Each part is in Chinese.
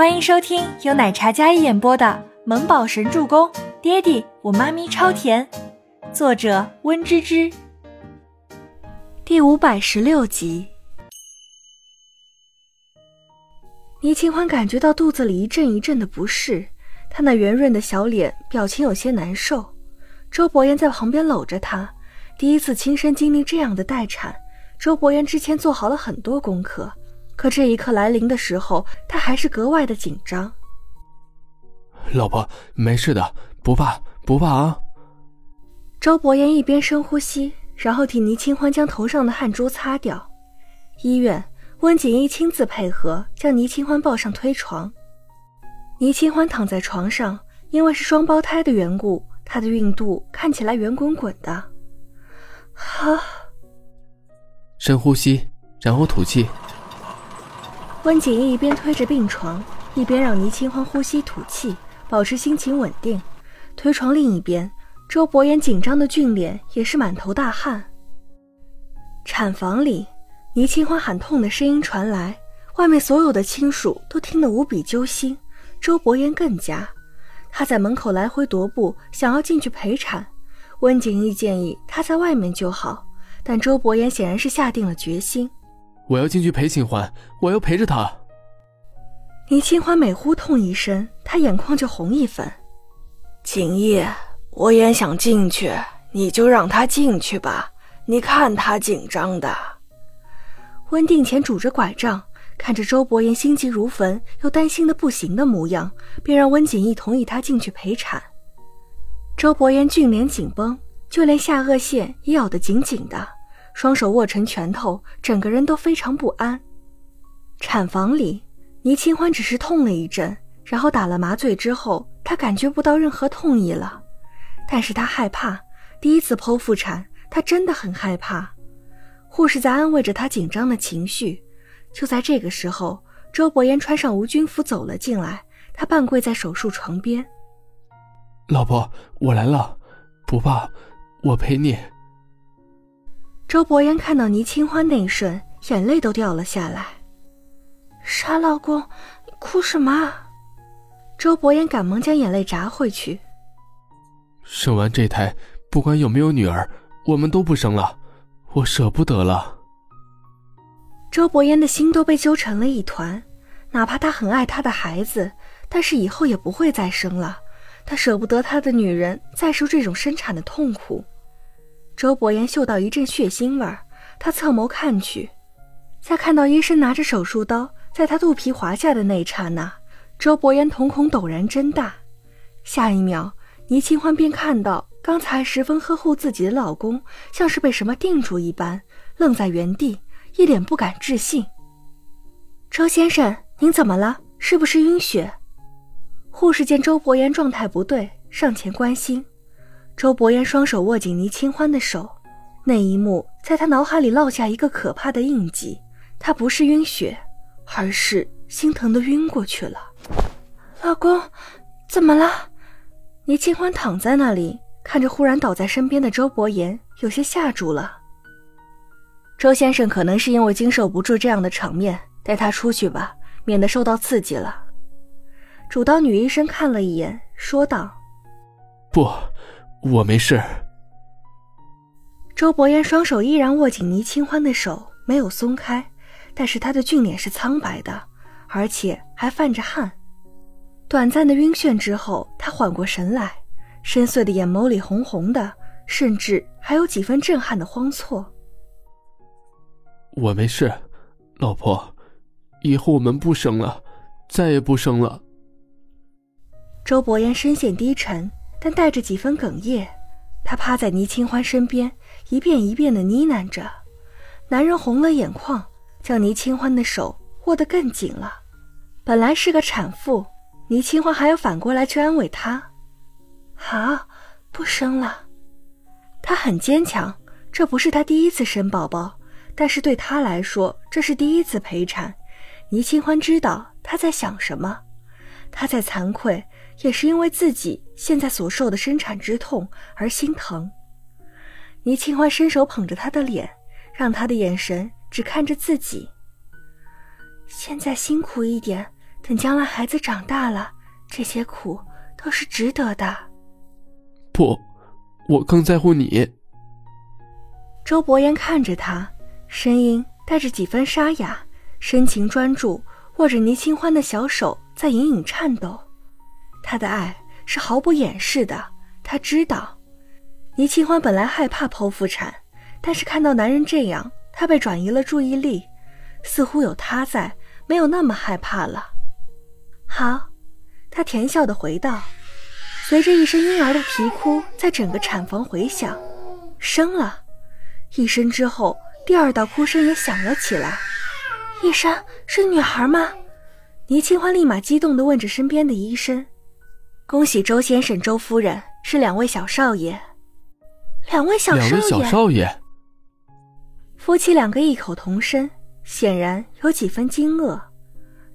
欢迎收听由奶茶加一演播的《萌宝神助攻》，爹地我妈咪超甜，作者温芝芝。第五百十六集。倪清欢感觉到肚子里一阵一阵的不适，她那圆润的小脸表情有些难受。周伯言在旁边搂着她，第一次亲身经历这样的待产。周伯言之前做好了很多功课。可这一刻来临的时候，他还是格外的紧张。老婆，没事的，不怕，不怕啊。周伯言一边深呼吸，然后替倪清欢将头上的汗珠擦掉。医院，温锦衣亲自配合，将倪清欢抱上推床。倪清欢躺在床上，因为是双胞胎的缘故，她的孕肚看起来圆滚滚的。啊！深呼吸，然后吐气。温景逸一边推着病床，一边让倪清欢呼吸吐气，保持心情稳定。推床另一边，周伯言紧张的俊脸也是满头大汗。产房里，倪清欢喊痛的声音传来，外面所有的亲属都听得无比揪心，周伯言更加。他在门口来回踱步，想要进去陪产。温景逸建议他在外面就好，但周伯言显然是下定了决心。我要进去陪清欢，我要陪着她。倪清欢每呼痛一声，她眼眶就红一分。景逸，我也想进去，你就让他进去吧。你看他紧张的。温定前拄着拐杖，看着周伯言心急如焚又担心的不行的模样，便让温景逸同意他进去陪产。周伯言俊脸紧绷，就连下颚线也咬得紧紧的。双手握成拳头，整个人都非常不安。产房里，倪清欢只是痛了一阵，然后打了麻醉之后，她感觉不到任何痛意了。但是她害怕，第一次剖腹产，她真的很害怕。护士在安慰着她紧张的情绪。就在这个时候，周伯言穿上无菌服走了进来，他半跪在手术床边：“老婆，我来了，不怕，我陪你。”周伯言看到倪清欢那一瞬，眼泪都掉了下来。傻老公，你哭什么？周伯言赶忙将眼泪眨回去。生完这胎，不管有没有女儿，我们都不生了，我舍不得了。周伯言的心都被揪成了一团，哪怕他很爱他的孩子，但是以后也不会再生了。他舍不得他的女人再受这种生产的痛苦。周伯言嗅到一阵血腥味儿，他侧眸看去，在看到医生拿着手术刀在他肚皮划下的那一刹那，周伯言瞳孔陡然睁大。下一秒，倪清欢便看到刚才十分呵护自己的老公，像是被什么定住一般，愣在原地，一脸不敢置信。周先生，您怎么了？是不是晕血？护士见周伯言状态不对，上前关心。周伯言双手握紧倪清欢的手，那一幕在他脑海里烙下一个可怕的印记。他不是晕血，而是心疼的晕过去了。老公，怎么了？倪清欢躺在那里，看着忽然倒在身边的周伯言，有些吓住了。周先生可能是因为经受不住这样的场面，带他出去吧，免得受到刺激了。主刀女医生看了一眼，说道：“不。”我没事。周伯言双手依然握紧倪清欢的手，没有松开，但是他的俊脸是苍白的，而且还泛着汗。短暂的晕眩之后，他缓过神来，深邃的眼眸里红红的，甚至还有几分震撼的慌错。我没事，老婆，以后我们不生了，再也不生了。周伯言深陷低沉。但带着几分哽咽，他趴在倪清欢身边，一遍一遍的呢喃着。男人红了眼眶，将倪清欢的手握得更紧了。本来是个产妇，倪清欢还要反过来去安慰她：“好，不生了。”她很坚强，这不是她第一次生宝宝，但是对她来说，这是第一次陪产。倪清欢知道她在想什么，她在惭愧。也是因为自己现在所受的生产之痛而心疼。倪清欢伸手捧着他的脸，让他的眼神只看着自己。现在辛苦一点，等等将来孩子长大了，这些苦都是值得的。不，我更在乎你。周伯言看着他，声音带着几分沙哑，深情专注，握着倪清欢的小手在隐隐颤抖。他的爱是毫不掩饰的，他知道。倪清欢本来害怕剖腹产，但是看到男人这样，她被转移了注意力，似乎有他在，没有那么害怕了。好，她甜笑的回道，随着一声婴儿的啼哭在整个产房回响，生了。一声之后，第二道哭声也响了起来。医生，是女孩吗？倪清欢立马激动地问着身边的医生：“恭喜周先生、周夫人，是两位小少爷。”两位小少爷。两位小少爷。夫妻两个异口同声，显然有几分惊愕。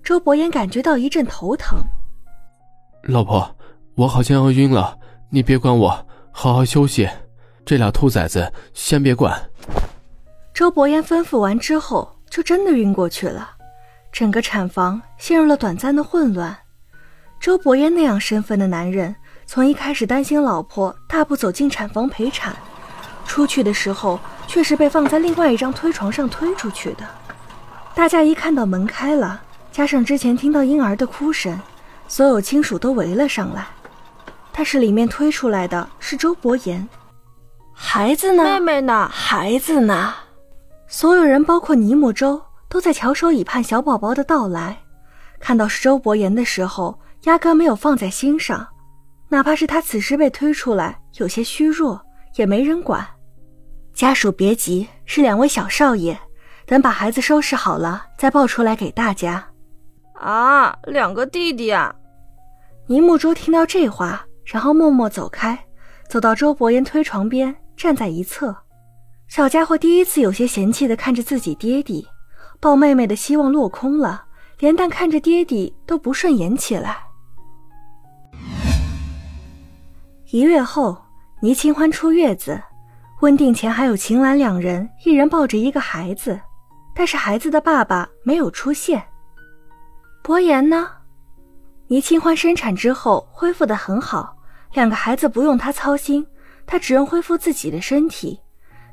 周伯言感觉到一阵头疼。老婆，我好像要晕了，你别管我，好好休息。这俩兔崽子先别管。周伯言吩咐完之后，就真的晕过去了。整个产房陷入了短暂的混乱。周伯言那样身份的男人，从一开始担心老婆大步走进产房陪产，出去的时候却是被放在另外一张推床上推出去的。大家一看到门开了，加上之前听到婴儿的哭声，所有亲属都围了上来。但是里面推出来的是周伯言。孩子呢？妹妹呢？孩子呢？所有人，包括尼木周，都在翘首以盼小宝宝的到来。看到是周伯言的时候，压根没有放在心上。哪怕是他此时被推出来，有些虚弱，也没人管。家属别急，是两位小少爷。等把孩子收拾好了，再抱出来给大家。啊，两个弟弟啊！倪木舟听到这话，然后默默走开，走到周伯言推床边。站在一侧，小家伙第一次有些嫌弃的看着自己爹地，抱妹妹的希望落空了，连带看着爹地都不顺眼起来。一月后，倪清欢出月子，问定前还有秦岚两人，一人抱着一个孩子，但是孩子的爸爸没有出现。伯言呢？倪清欢生产之后恢复的很好，两个孩子不用她操心。她只用恢复自己的身体，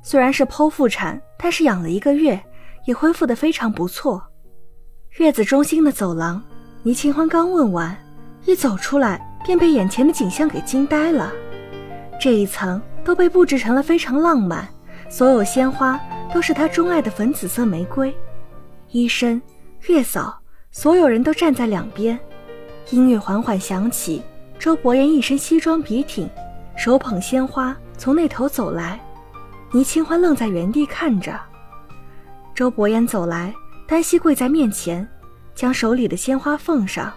虽然是剖腹产，但是养了一个月，也恢复的非常不错。月子中心的走廊，倪清欢刚问完，一走出来便被眼前的景象给惊呆了。这一层都被布置成了非常浪漫，所有鲜花都是他钟爱的粉紫色玫瑰。医生、月嫂，所有人都站在两边。音乐缓缓响起，周伯言一身西装笔挺。手捧鲜花从那头走来，倪清欢愣在原地看着。周伯言走来，单膝跪在面前，将手里的鲜花奉上。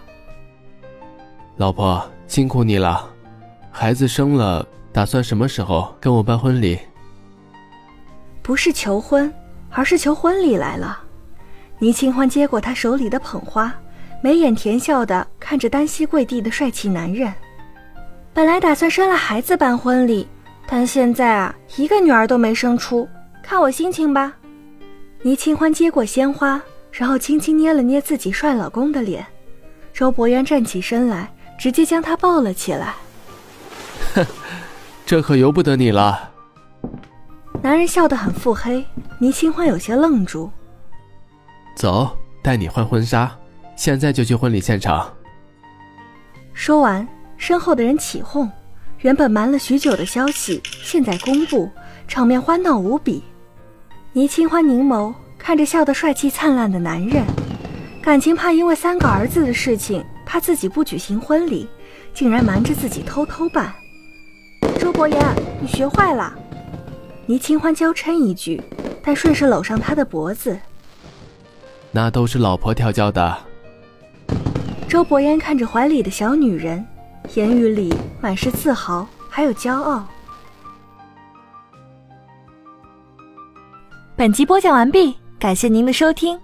老婆辛苦你了，孩子生了，打算什么时候跟我办婚礼？不是求婚，而是求婚礼来了。倪清欢接过他手里的捧花，眉眼甜笑的看着单膝跪地的帅气男人。本来打算生了孩子办婚礼，但现在啊，一个女儿都没生出，看我心情吧。倪清欢接过鲜花，然后轻轻捏了捏自己帅老公的脸。周伯渊站起身来，直接将他抱了起来。哼，这可由不得你了。男人笑得很腹黑，倪清欢有些愣住。走，带你换婚纱，现在就去婚礼现场。说完。身后的人起哄，原本瞒了许久的消息现在公布，场面欢闹无比。倪清欢凝眸看着笑得帅气灿烂的男人，感情怕因为三个儿子的事情，怕自己不举行婚礼，竟然瞒着自己偷偷办。周伯言，你学坏了！倪清欢娇嗔一句，但顺势搂上他的脖子。那都是老婆调教的。周伯言看着怀里的小女人。言语里满是自豪，还有骄傲。本集播讲完毕，感谢您的收听。